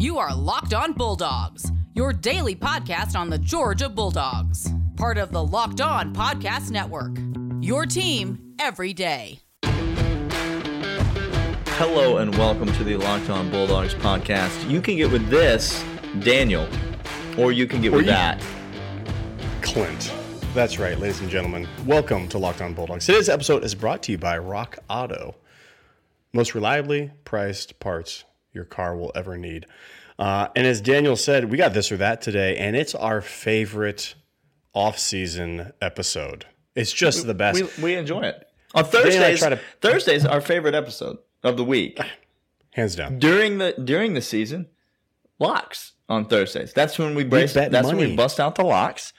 You are Locked On Bulldogs, your daily podcast on the Georgia Bulldogs, part of the Locked On Podcast Network. Your team every day. Hello and welcome to the Locked On Bulldogs podcast. You can get with this, Daniel, or you can get with you- that. Clint. That's right, ladies and gentlemen. Welcome to Locked On Bulldogs. Today's episode is brought to you by Rock Auto. Most reliably priced parts your car will ever need. Uh, and as Daniel said, we got this or that today, and it's our favorite off-season episode. It's just the best. We, we enjoy it. On I Thursdays, try to- Thursdays our favorite episode of the week. Hands down. During the during the season, locks on Thursdays. That's when we brace. bet That's when we bust out the locks,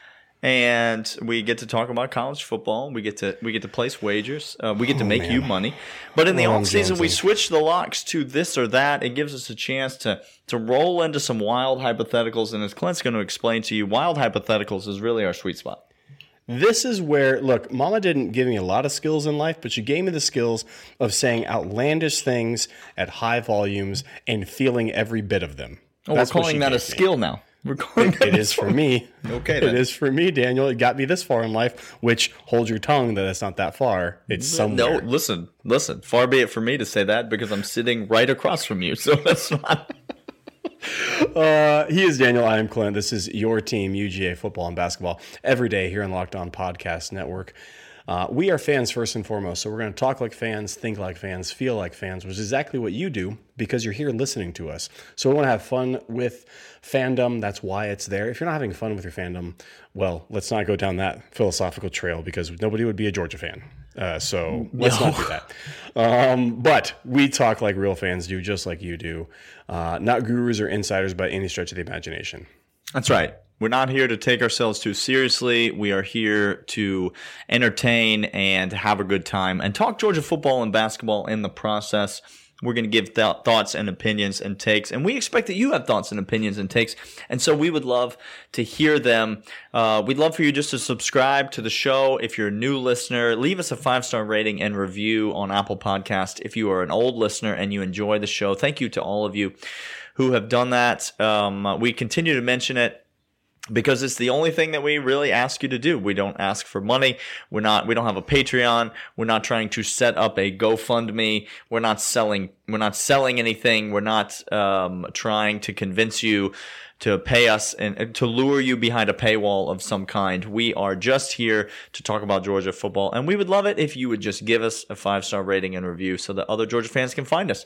and we get to talk about college football. We get to we get to place wagers. Uh, we get to make Oh, man. you money. But in the off season, we switch the locks to this or that. It gives us a chance to to roll into some wild hypotheticals. And as Clint's going to explain to you, wild hypotheticals is really our sweet spot. This is where, look, mama didn't give me a lot of skills in life, but she gave me the skills of saying outlandish things at high volumes and feeling every bit of them. Oh, That's we're calling that a me. skill now. We're calling It is for me. Okay, It then. is for me, Daniel. It got me this far in life, which hold your tongue that it's not that far. It's somewhere. No, listen, listen. Far be it from me to say that because I'm sitting right across from you. So that's not. Uh, he is Daniel. I am Clint. This is your team, UGA football and basketball, every day here on Locked On Podcast Network. Uh, we are fans first and foremost, so we're going to talk like fans, think like fans, feel like fans, which is exactly what you do because you're here listening to us. So we want to have fun with fandom. That's why it's there. If you're not having fun with your fandom, well, let's not go down that philosophical trail because nobody would be a Georgia fan. Uh, so let's not do that. Um, but we talk like real fans do, just like you do. Uh, not gurus or insiders by any stretch of the imagination. That's right. We're not here to take ourselves too seriously. We are here to entertain and have a good time and talk Georgia football and basketball in the process. We're going to give th- thoughts and opinions and takes, and we expect that you have thoughts and opinions and takes. And so we would love to hear them. Uh, we'd love for you just to subscribe to the show. If you're a new listener, leave us a five star rating and review on Apple Podcast. If you are an old listener and you enjoy the show, thank you to all of you who have done that. Um, we continue to mention it because it's the only thing that we really ask you to do. We don't ask for money. We're not we don't have a Patreon. We're not trying to set up a GoFundMe. We're not selling we're not selling anything. We're not um, trying to convince you to pay us and, and to lure you behind a paywall of some kind. We are just here to talk about Georgia football and we would love it if you would just give us a five-star rating and review so that other Georgia fans can find us.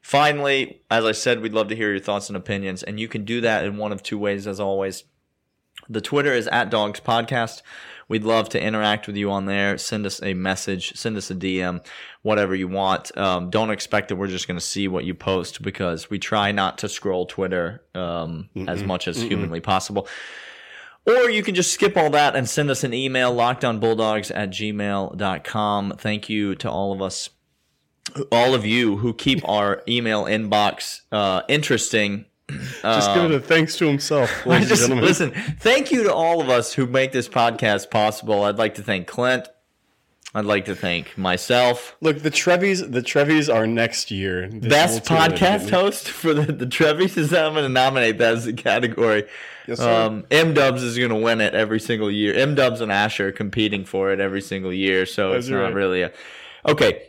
Finally, as I said, we'd love to hear your thoughts and opinions, and you can do that in one of two ways, as always. The Twitter is at Dogs Podcast. We'd love to interact with you on there. Send us a message, send us a DM, whatever you want. Um, don't expect that we're just going to see what you post because we try not to scroll Twitter um, as much as humanly possible. Or you can just skip all that and send us an email, lockdownbulldogs at gmail.com. Thank you to all of us all of you who keep our email inbox uh, interesting. Just give it a thanks to himself, Just listen, thank you to all of us who make this podcast possible. I'd like to thank Clint. I'd like to thank myself. Look, the Trevies, the Trevies are next year. This Best podcast host for the, the Trevies is I'm going to nominate that as a category. Yes, sir. Um, M Dubs is going to win it every single year. M Dubs and Asher are competing for it every single year, so That's it's not right. really a. Okay,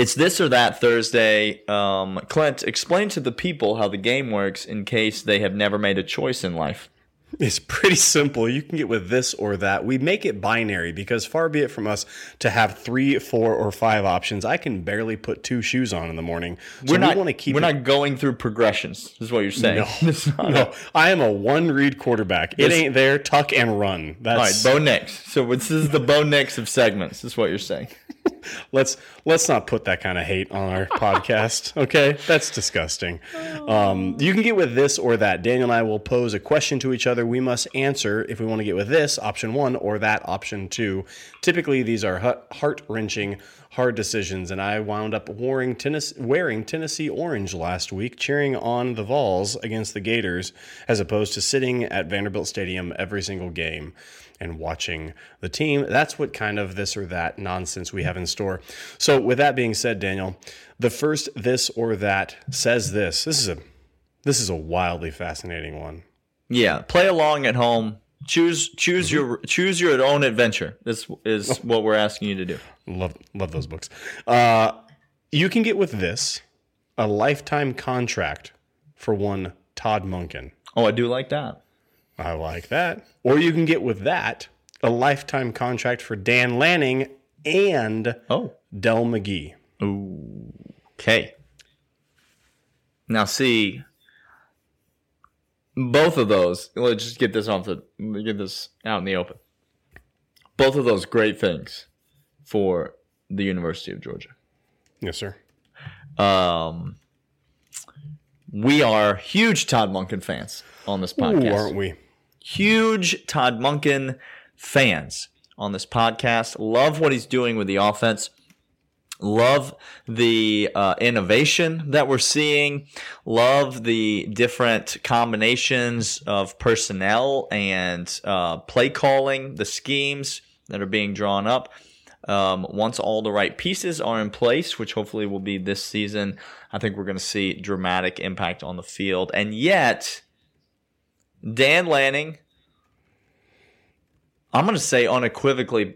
it's this or that Thursday. Um, Clint, explain to the people how the game works in case they have never made a choice in life. It's pretty simple. You can get with this or that. We make it binary because far be it from us to have three, four, or five options. I can barely put two shoes on in the morning. So We're not. we want to keep we're it- not going through progressions. Is what you're saying. No, It's not- no, I am a one read quarterback. It This- ain't there. Tuck and run. All right, That's Bo Nix. So this is the Bo Nix of segments. Is what you're saying. let's let's not put that kind of hate on our podcast. Okay, that's disgusting. Um, you can get with this or that. Daniel and I will pose a question to each other. We must answer if we want to get with this option one or that option two. Typically, these are heart wrenching, hard decisions, and I wound up wearing Tennessee, wearing Tennessee orange last week, cheering on the Vols against the Gators, as opposed to sitting at Vanderbilt Stadium every single game and watching the team. That's what kind of this or that nonsense we have in store. So, with that being said, Daniel, the first this or that says this. This is a This is a wildly fascinating one. Yeah, play along at home. Choose choose Mm-hmm. your choose your own adventure. This is Oh. what we're asking you to do. Love love those books. Uh, you can get with this a lifetime contract for one Todd Monken. Oh, I do like that. I like that. Or you can get with that a lifetime contract for Dan Lanning and Oh, Dell McGee. okay. Now see, both of those. Let's just get this off the get this out in the open. Both of those great things for the University of Georgia. Yes, sir. Um, we are huge Todd Monken fans on this podcast. Ooh, aren't we? Huge Todd Monken fans on this podcast. Love what he's doing with the offense. Love the uh, innovation that we're seeing. Love the different combinations of personnel and uh, play calling, the schemes that are being drawn up. Um, once all the right pieces are in place, which hopefully will be this season, I think we're going to see dramatic impact on the field. And yet, Dan Lanning, I'm going to say unequivocally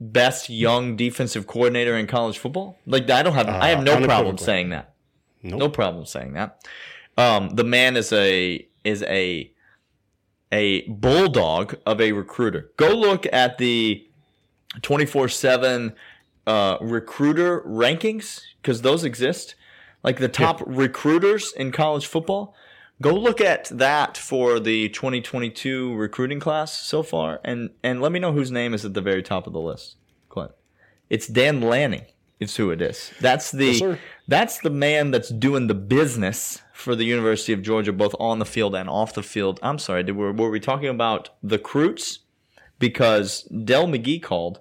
best young defensive coordinator in college football. Like I don't have I have Uh, no problem saying that. Nope. No problem saying that. Um, the man is a is a a bulldog of a recruiter. Go look at the 24/7 uh, recruiter rankings because those exist. Like the top recruiters in college football. Go look at that for the 2022 recruiting class so far, and and let me know whose name is at the very top of the list. Clint, it's Dan Lanning. It's who it is. That's the Yes, that's the man that's doing the business for the University of Georgia, both on the field and off the field. I'm sorry, did, were, were we talking about the Croots? Because Dell McGee called,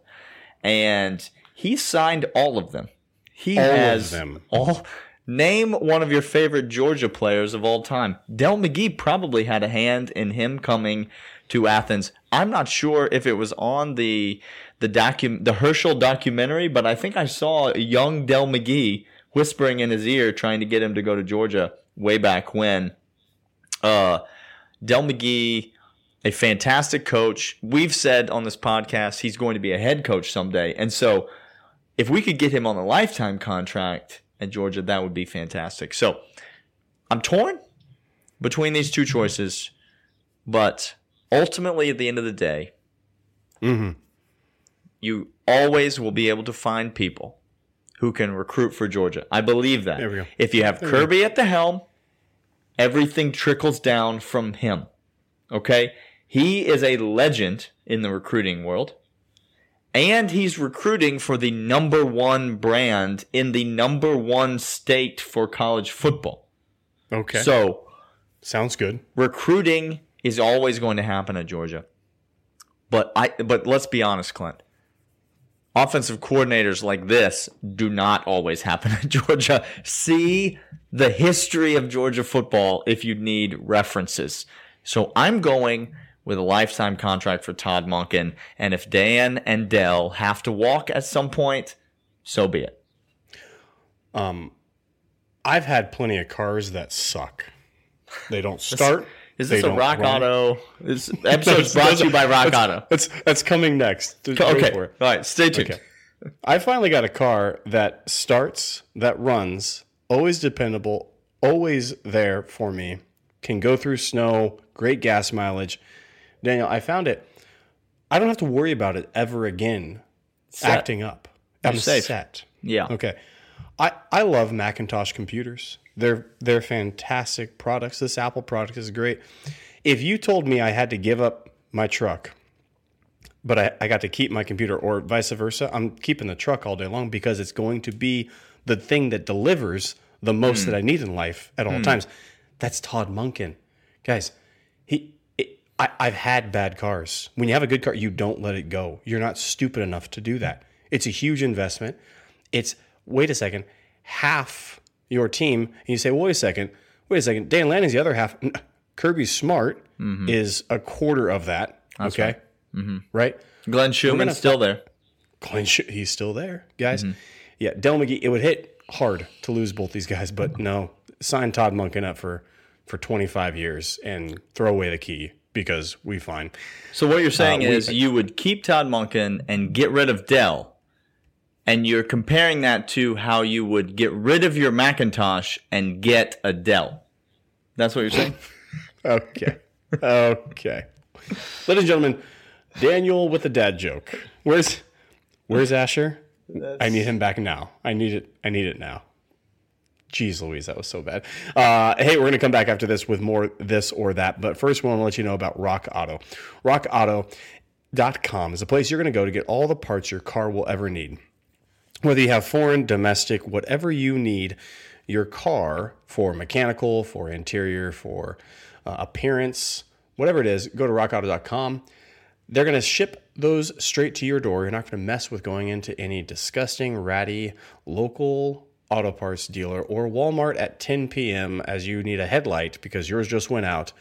and he signed all of them. He All of has them. all. Name one of your favorite Georgia players of all time. Dell McGee probably had a hand in him coming to Athens. I'm not sure if it was on the the docu- the Herschel documentary, but I think I saw a young Dell McGee whispering in his ear, trying to get him to go to Georgia way back when. Uh, Dell McGee, a fantastic coach. We've said on this podcast he's going to be a head coach someday. And so if we could get him on a lifetime contract at Georgia, that would be fantastic. So I'm torn between these two choices, but ultimately at the end of the day, Mhm. you always will be able to find people who can recruit for Georgia. I believe that. There we go. If you have There Kirby at the helm, everything trickles down from him. Okay? He is a legend in the recruiting world. And he's recruiting for the number one brand in the number one state for college football. Okay. So Sounds good. recruiting is always going to happen at Georgia. But I but let's be honest, Clint. Offensive coordinators like this do not always happen at Georgia. See the history of Georgia football if you need references. So I'm going with a lifetime contract for Todd Monken, and if Dan and Dell have to walk at some point, so be it. Um, I've had plenty of cars that suck. They don't start. Is this a Rock run. Auto? This episode's brought to you by Rock Auto. That's that's coming next. Okay, it. right, stay tuned. Okay. I finally got a car that starts, that runs, always dependable, always there for me, can go through snow, great gas mileage. Daniel, I found it. I don't have to worry about it ever again acting up. I'm safe. set. Yeah. Okay. I, I love Macintosh computers. They're they're fantastic products. This Apple product is great. If you told me I had to give up my truck, but I, I got to keep my computer or vice versa, I'm keeping the truck all day long because it's going to be the thing that delivers the most that hmm. I need in life at all hmm. times. That's Todd Monken. Guys, he I, I've had bad cars. When you have a good car, you don't let it go. You're not stupid enough to do that. It's a huge investment. It's wait a second, half your team, and you say, well, wait a second, wait a second. Dan Lanning's the other half. Kirby Smart mm-hmm. is a quarter of that. okay, mm-hmm. right. Glenn gonna Schumann's still there. Glenn, Sh- he's still there, guys. Mm-hmm. Yeah, Dell McGee. It would hit hard to lose both these guys, but no, sign Todd Monken up for for 25 years and throw away the key because we fine. So what you're saying Uh, we- is you would keep Todd Monken and get rid of Dell, and you're comparing that to how you would get rid of your Macintosh and get a Dell. That's what you're saying. Okay. okay. Ladies and gentlemen, Daniel with the dad joke. Where's Where's Asher? I need him back now. I need it. I need it now. Jeez Louise, that was so bad. Uh, hey, we're going to come back after this with more this or that. But first, we want to let you know about Rock Auto. RockAuto.com is a place you're going to go to get all the parts your car will ever need. Whether you have foreign, domestic, whatever you need your car for mechanical, for interior, for uh, appearance, whatever it is, go to rockauto.com. They're going to ship those straight to your door. You're not going to mess with going into any disgusting, ratty local auto parts dealer or Walmart at 10 p.m. as you need a headlight because yours just went out.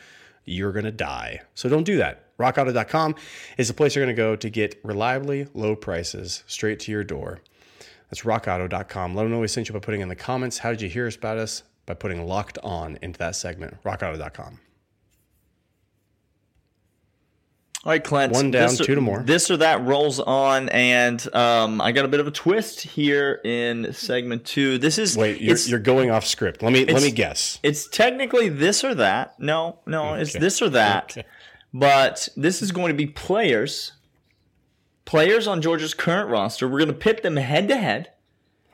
You're going to die. So don't do that. RockAuto.com is the place you're going to go to get reliably low prices straight to your door. That's rockauto.com. Let them know we sent you by putting in the comments. How did you hear about us? By putting locked on into that segment. Rockauto.com. All right, Clint. One down, or, two to more. This or that rolls on, and um, I got a bit of a twist here in segment two. This is Wait, you're, you're going off script. Let me let me guess. it's technically this or that. No, no, it's this or that. Okay. But this is going to be players, players on Georgia's current roster. We're going to pit them head to head.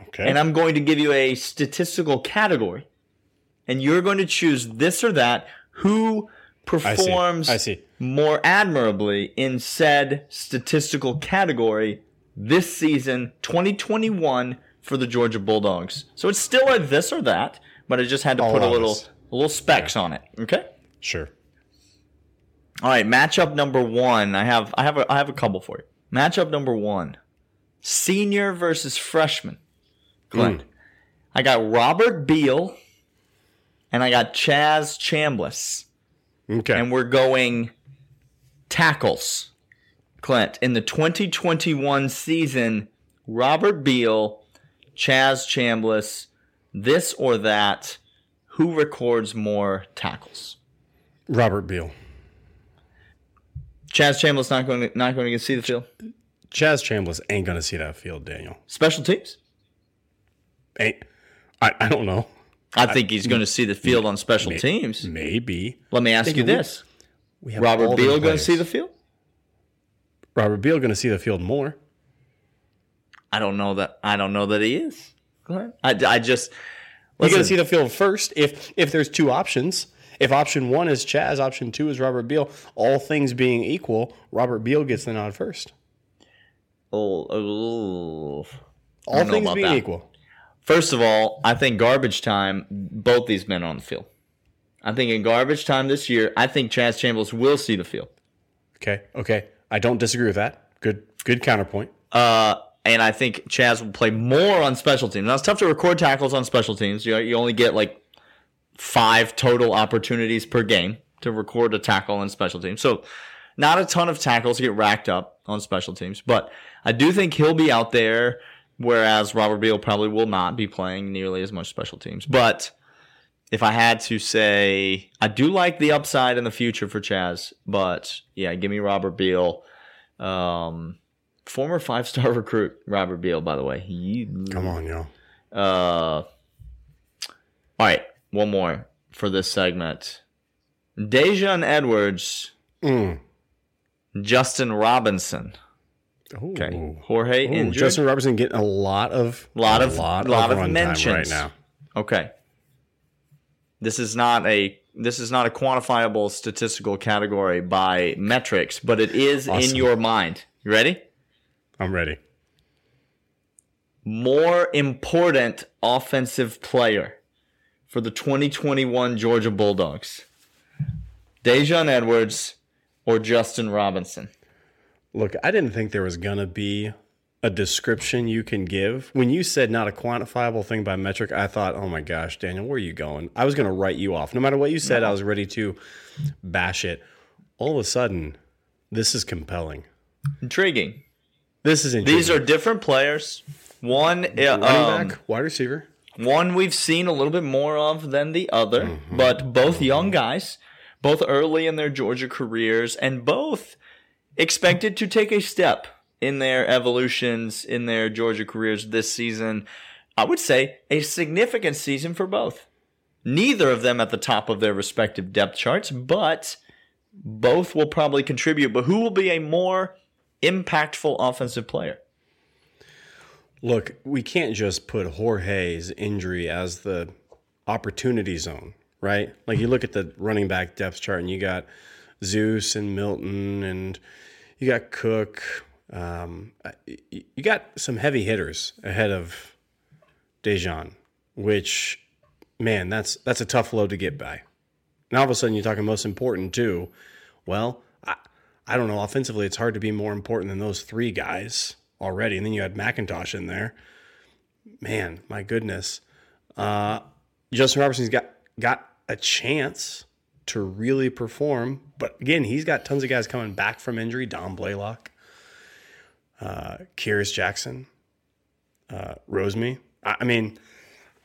Okay. and I'm going to give you a statistical category, and you're going to choose this or that. Who performs I see. more admirably in said statistical category this season, 2021, for the Georgia Bulldogs? So it's still a this or that, but I just had to All put a little, a little specs on it. Okay. sure. All right, matchup number one. I have I have a I have a couple for you. Matchup number one. Senior versus freshman. Clint. I got Robert Beal and I got Chaz Chambliss. Okay. And we're going tackles. Clint. In the 2021 season, Robert Beal, Chaz Chambliss, this or that, who records more tackles? Robert Beal. Chaz Chambliss not going to not going to see the field. Chaz Chambliss ain't gonna see that field, Daniel. Special teams. Ain't. I, I don't know. I think he's going to see the field on special teams. Maybe. Let me ask you we- this: We have Robert Beal going to see the field? Robert Beal gonna see the field more. I don't know that. I don't know that he is. Go ahead. I, I just He's gonna see the field first if if there's two options. If option one is Chaz, option two is Robert Beal. All things being equal, Robert Beal gets the nod first. oh, oh, All things being that. equal. First of all, I think garbage time. Both these men are on the field. I think in garbage time this year, I think Chaz Chambliss will see the field. Okay. Okay. I don't disagree with that. Good. Good counterpoint. Uh, and I think Chaz will play more on special teams. Now it's tough to record tackles on special teams. You you only get like five total opportunities per game to record a tackle on special teams. So not a ton of tackles get racked up on special teams, but I do think he'll be out there. Whereas Robert Beal probably will not be playing nearly as much special teams. But if I had to say, I do like the upside in the future for Chaz. But yeah, give me Robert Beal. Um, former five star recruit Robert Beal, by the way. He, Come on, y'all. uh, all right, one more for this segment. Daijun Edwards, Mm. Justin Robinson. Ooh. Okay, Jorge Ooh, injured. Justin Robertson getting a lot of Lot of- lot, lot of of, mentions. right now. Okay. This is not a this is not a quantifiable statistical category by metrics, but it is in your mind. You ready? I'm ready. More important offensive player for the 2021 Georgia Bulldogs. Daijun Edwards or Justin Robinson. Look, I didn't think there was gonna be a description you can give. When you said not a quantifiable thing by metric, I thought, oh my gosh, Daniel, where are you going? I was gonna write you off. No matter what you said, I was ready to bash it. All of a sudden, this is compelling. Intriguing. This is intriguing. These are different players. One uh, running um, back, wide receiver. One we've seen a little bit more of than the other, mm-hmm. but both young guys, both early in their Georgia careers, and both expected to take a step in their evolutions in their Georgia careers this season. I would say a significant season for both. Neither of them at the top of their respective depth charts, but both will probably contribute. But who will be a more impactful offensive player? Look, we can't just put Jorge's injury as the opportunity zone, right? Like you look at the running back depth chart and you got Zeus and Milton and you got Cook. Um, you got some heavy hitters ahead of Daijun, which, man, that's that's a tough load to get by. Now all of a sudden you're talking most important too. Well, I, I don't know. Offensively, it's hard to be more important than those three guys already. And then you had McIntosh in there. Man, my goodness. Uh, Justin Robertson's got got a chance to really perform, but again, he's got tons of guys coming back from injury. Dom Blaylock, uh, Kearis Jackson, uh, Rosemy. I, I mean,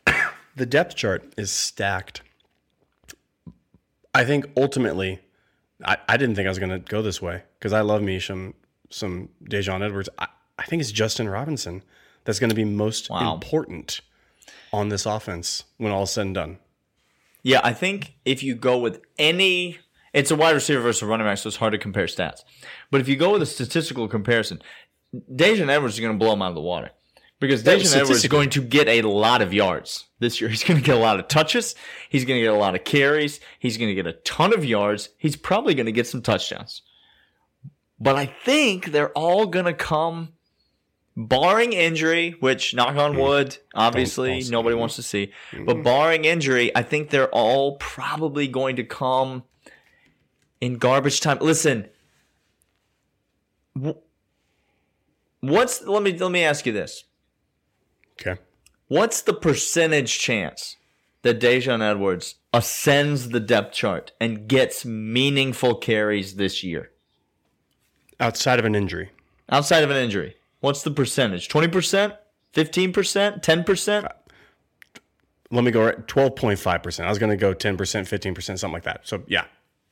the depth chart is stacked. I think ultimately, I, I didn't think I was going to go this way because I love me some some Daijun Edwards. I, I think it's Justin Robinson that's going to be most wow. important on this offense when all is said and done. Yeah, I think if you go with any, it's a wide receiver versus a running back, so it's hard to compare stats. But if you go with a statistical comparison, Daijun Edwards is going to blow him out of the water because Daijun Edwards is going to get a lot of yards this year. He's going to get a lot of touches. He's going to get a lot of carries. He's going to get a ton of yards. He's probably going to get some touchdowns. But I think they're all going to come barring injury, which knock on mm. wood, obviously don't, don't nobody wants to see, but barring injury, I think they're all probably going to come in garbage time. Listen, what's let me let me ask you this. Okay. What's the percentage chance that Daijun Edwards ascends the depth chart and gets meaningful carries this year? Outside of an injury. Outside of an injury. What's the percentage? 20%? 15%? 10%? Let me go right 12.5%. I was going to go 10%, 15%, something like that. So, yeah.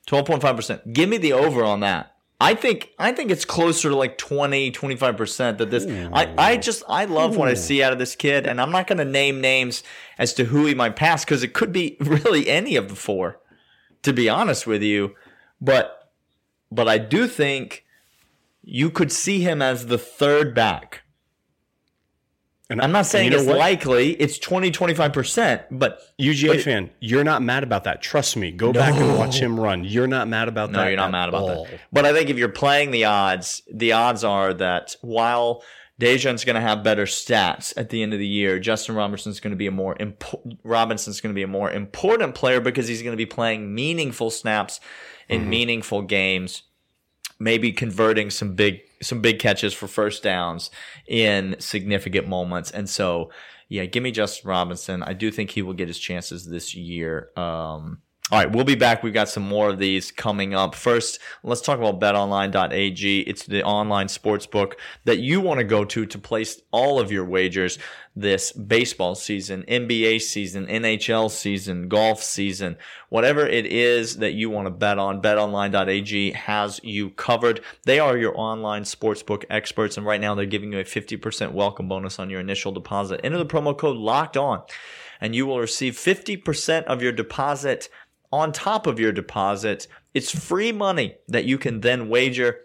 12.5%. Give me the over on that. I think I think it's closer to like 20, 25% that this I, I just I love Ooh. what I see out of this kid and I'm not going to name names as to who he might pass cuz it could be really any of the four to be honest with you but but I do think you could see him as the third back. And I'm not saying it's likely. It's 20, 25%, but UGA but fan, you're not mad about that. Trust me. Go no. back and watch him run. You're not mad about no, that. No, you're not mad about all. that. But I think if you're playing the odds, the odds are that while Daijun's going to have better stats at the end of the year, Justin Robinson's going to be a more impo- Robinson's going to be a more important player because he's going to be playing meaningful snaps in mm-hmm. meaningful games maybe converting some big some big catches for first downs in significant moments. And so, yeah, give me Justin Robinson. I do think he will get his chances this year. Um, all right, we'll be back. We've got some more of these coming up. First, let's talk about betonline.ag. It's the online sports book that you want to go to to place all of your wagers this baseball season, NBA season, NHL season, golf season, whatever it is that you want to bet on. Betonline.ag has you covered. They are your online sportsbook experts, and right now they're giving you a 50% welcome bonus on your initial deposit. Enter the promo code locked on, and you will receive 50% of your deposit on top of your deposit. It's free money that you can then wager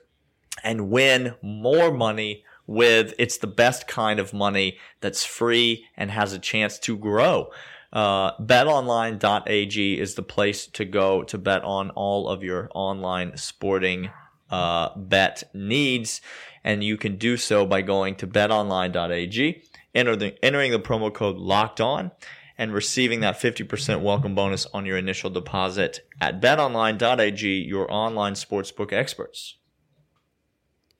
and win more money with. It's the best kind of money that's free and has a chance to grow. Uh, betonline.ag is the place to go to bet on all of your online sporting uh, bet needs. And you can do so by going to betonline.ag, enter the, entering the promo code locked on, and receiving that 50% welcome bonus on your initial deposit at betonline.ag, your online sportsbook experts.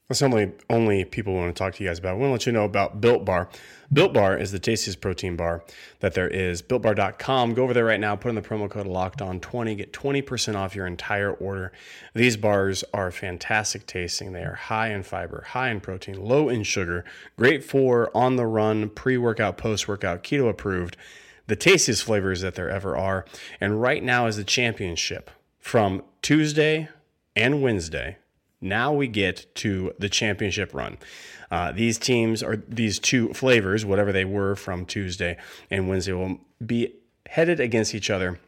That's only only people want to talk to you guys about. We want to let you know about Built Bar. Built Bar is the tastiest protein bar that there is. BuiltBar.com. Go over there right now. Put in the promo code Locked On 20 Get 20% off your entire order. These bars are fantastic tasting. They are high in fiber, high in protein, low in sugar. Great for on the run, pre workout, post workout, keto approved the tastiest flavors that there ever are. And right now is the championship from Tuesday and Wednesday. Now we get to the championship run. Uh, these teams or these two flavors, whatever they were from Tuesday and Wednesday, will be headed against each other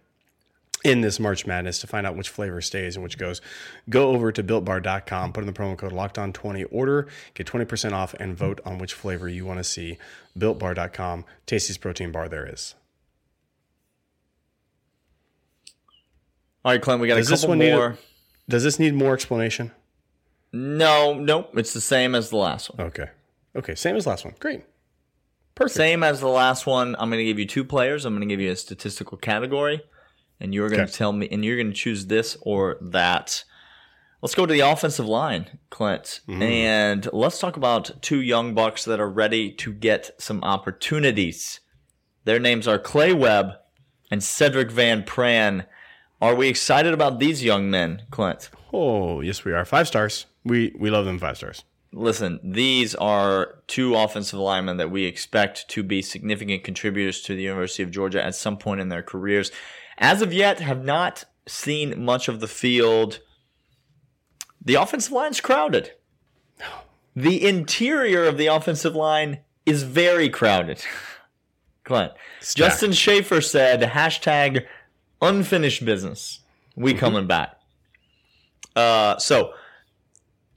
in this March Madness to find out which flavor stays and which goes. Go over to builtbar.com, put in the promo code locked on 20 order, get 20% off, and vote on which flavor you want to see. Builtbar.com, tastiest protein bar there is. All right, Clint, we got Does a this couple one need a- more. Does this need more explanation? No, nope. It's the same as the last one. Okay. Okay, same as last one. Great. Perfect. Same as the last one. I'm going to give you two players. I'm going to give you a statistical category, and you're going Okay. to tell me, and you're going to choose this or that. Let's go to the offensive line, Clint, mm-hmm. and let's talk about two young bucks that are ready to get some opportunities. Their names are Clay Webb and Sedrick Van Pran. Are we excited about these young men, Clint? Oh, yes, we are. Five stars. We we love them five stars. Listen, these are two offensive linemen that we expect to be significant contributors to the University of Georgia at some point in their careers. As of yet, have not seen much of the field. The offensive line's crowded. No. The interior of the offensive line is very crowded. Clint. Stacked. Justin Shaffer said, hashtag unfinished business. We coming back. Uh, so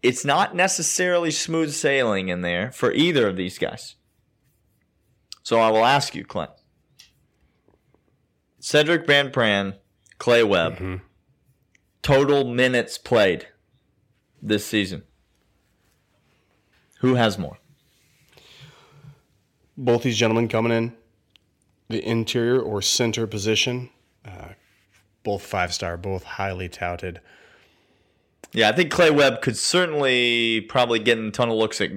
it's not necessarily smooth sailing in there for either of these guys. So I will ask you, Clint. Sedrick Van Pran, Clay Webb, total minutes played this season. Who has more? Both these gentlemen coming in the interior or center position. Uh, both five star, both highly touted. Yeah, I think Clay Webb could certainly probably get a ton of looks at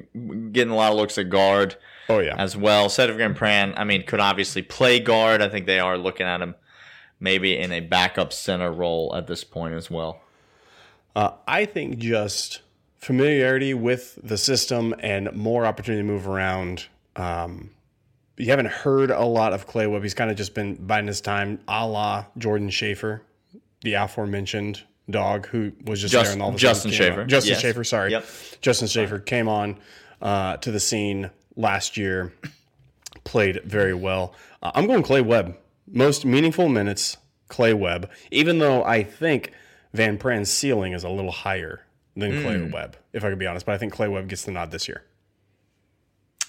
getting a lot of looks at guard. Oh yeah, as well. Sedrick Van Pran, I mean, could obviously play guard. I think they are looking at him maybe in a backup center role at this point as well. Uh, I think just familiarity with the system and more opportunity to move around. Um, you haven't heard a lot of Clay Webb. He's kind of just been biding his time, a la Jordan Shaffer, the aforementioned dog who was just Just- there and all of a Justin sudden Shaffer. Justin yes. Shaffer, sorry. Yep. Justin Shaffer came on uh, to the scene last year, played very well. Uh, I'm going Clay Webb. Most meaningful minutes, Clay Webb, even though I think Van Pran's ceiling is a little higher than Clay Hmm. Webb, if I could be honest. But I think Clay Webb gets the nod this year.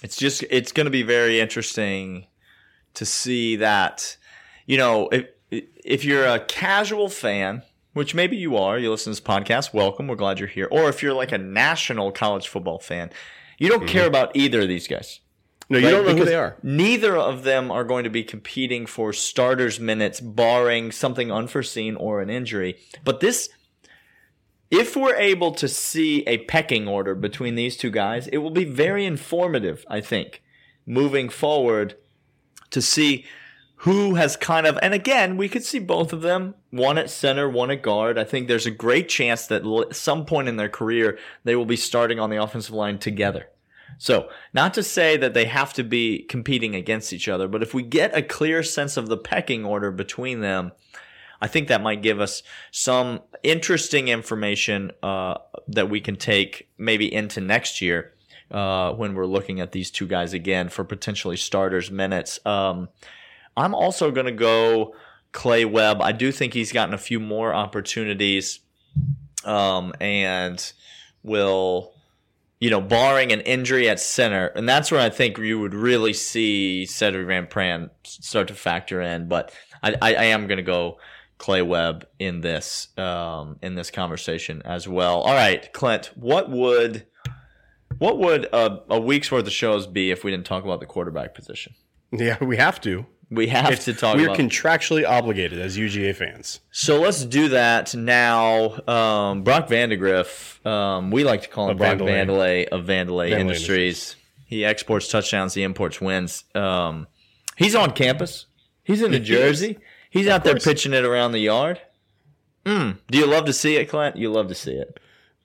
It's just it's going to be very interesting to see that you know if if you're a casual fan, which maybe you are, you listen to this podcast, welcome, we're glad you're here. Or if you're like a national college football fan, you don't care mm-hmm. about either of these guys. No, you Right? don't know who they are. Neither of them are going to be competing for starters minutes, barring something unforeseen or an injury. But this, if we're able to see a pecking order between these two guys, it will be very informative, I think, moving forward to see who has kind of, and again, we could see both of them, one at center, one at guard. I think there's a great chance that at some point in their career, they will be starting on the offensive line together. So, not to say that they have to be competing against each other, but if we get a clear sense of the pecking order between them, I think that might give us some interesting information uh, that we can take maybe into next year uh, when we're looking at these two guys again for potentially starters minutes. Um, I'm also going to go Clay Webb. I do think he's gotten a few more opportunities um, and will you know, barring an injury at center, and that's where I think you would really see Sedrick Van Pran start to factor in. But I, I, I am going to go Clay Webb in this um, in this conversation as well. All right, Clint, what would what would a, a week's worth of shows be if we didn't talk about the quarterback position? Yeah, we have to. We have to talk We're about. contractually obligated as UGA fans. So let's do that now. Um, Brock Vandagriff, um, we like to call him Of Brock Vandelay. Vandelay of Vandelay, Vandelay Industries. He exports touchdowns, he imports wins. Um, he's on campus. He's in New Jersey. He's out there pitching it around the yard. Mm. Do you love to see it, Clint? You love to see it.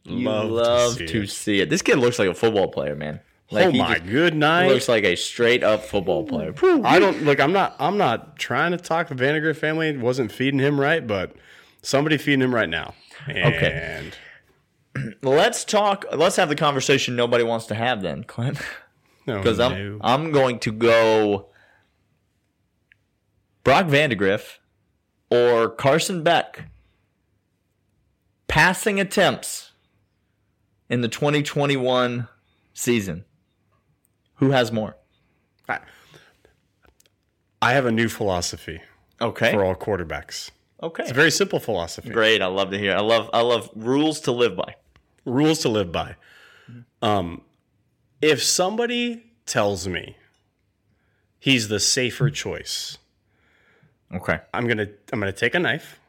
You Love to see to it. see it. This kid looks like a football player, man. Like oh my good night. looks like a straight up football player. I don't look. I'm not. I'm not trying to talk the Vandagriff family. Wasn't feeding him right, but somebody feeding him right now. And Let's talk. Let's have the conversation nobody wants to have then, Clint. no, Because I'm. I'm going to go Brock Vandagriff or Carson Beck passing attempts in the 2021 season. Who has more? I have a new philosophy Okay. for all quarterbacks. Okay. It's a very simple philosophy. Great. I love to hear. I love I love rules to live by. rules to live by. Um, if somebody tells me he's the safer choice, Okay. I'm gonna I'm gonna take a knife.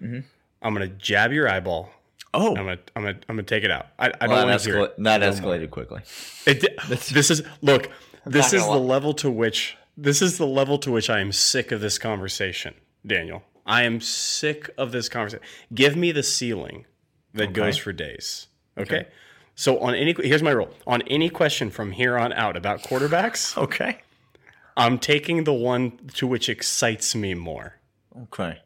Mm-hmm. I'm gonna jab your eyeball. Oh, I'm gonna I'm gonna I'm gonna take it out. I, I well, don't want to hear it. that escalated quickly. It this is look. This is the lie. level to which this is the level to which I am sick of this conversation, Daniel. I am sick of this conversation. Give me the ceiling that goes for days. Okay? So on any here's my rule. On any question from here on out about quarterbacks, Okay. I'm taking the one to which excites me more. Okay.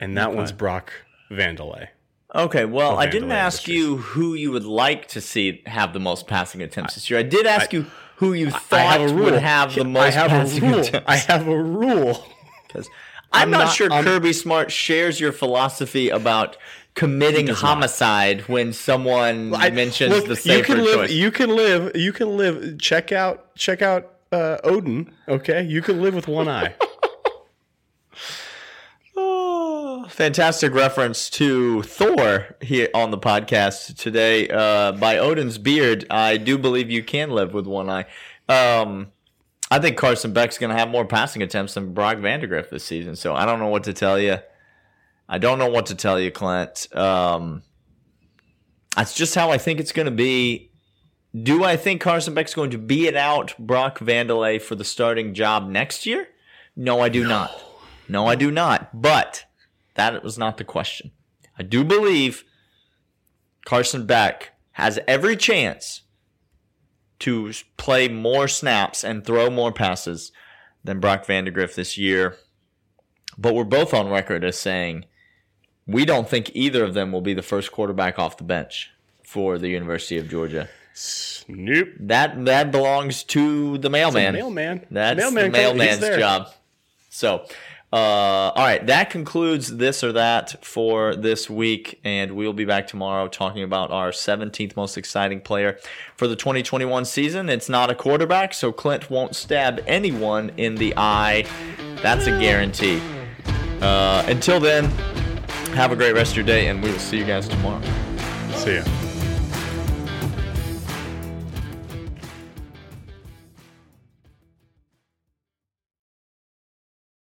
And that one's Brock Vandelay. Okay, well, I didn't ask Industries. you who you would like to see have the most passing attempts this year. I did ask you who you thought have would have the most I have passing a rule. attempts. I have a rule. 'Cause I'm, I'm not, not- sure I'm- Kirby Smart shares your philosophy about committing homicide when someone I- mentions look, the safer you can live, choice. You can live. You can live. Check out. Check out uh, Odin. Okay, you can live with one eye. Oh, fantastic reference to Thor here on the podcast today. Uh, by Odin's beard, I do believe you can live with one eye. Um, I think Carson Beck's going to have more passing attempts than Brock Vandagriff this season. So I don't know what to tell you. I don't know what to tell you, Clint. Um, that's just how I think it's going to be. Do I think Carson Beck's going to beat out Brock Vandelay for the starting job next year? No, I do not. No, I do not. But that was not the question. I do believe Carson Beck has every chance to play more snaps and throw more passes than Brock Vandagriff this year. But we're both on record as saying we don't think either of them will be the first quarterback off the bench for the University of Georgia. Nope. That that belongs to the mailman. The mailman. That's Mailman the mailman's job. So, uh, all right, that concludes this or that for this week, and we'll be back tomorrow talking about our 17th most exciting player for the 2021 season. It's not a quarterback, so Clint won't stab anyone in the eye. That's a guarantee. Uh, until then, have a great rest of your day, and we will see you guys tomorrow. See ya.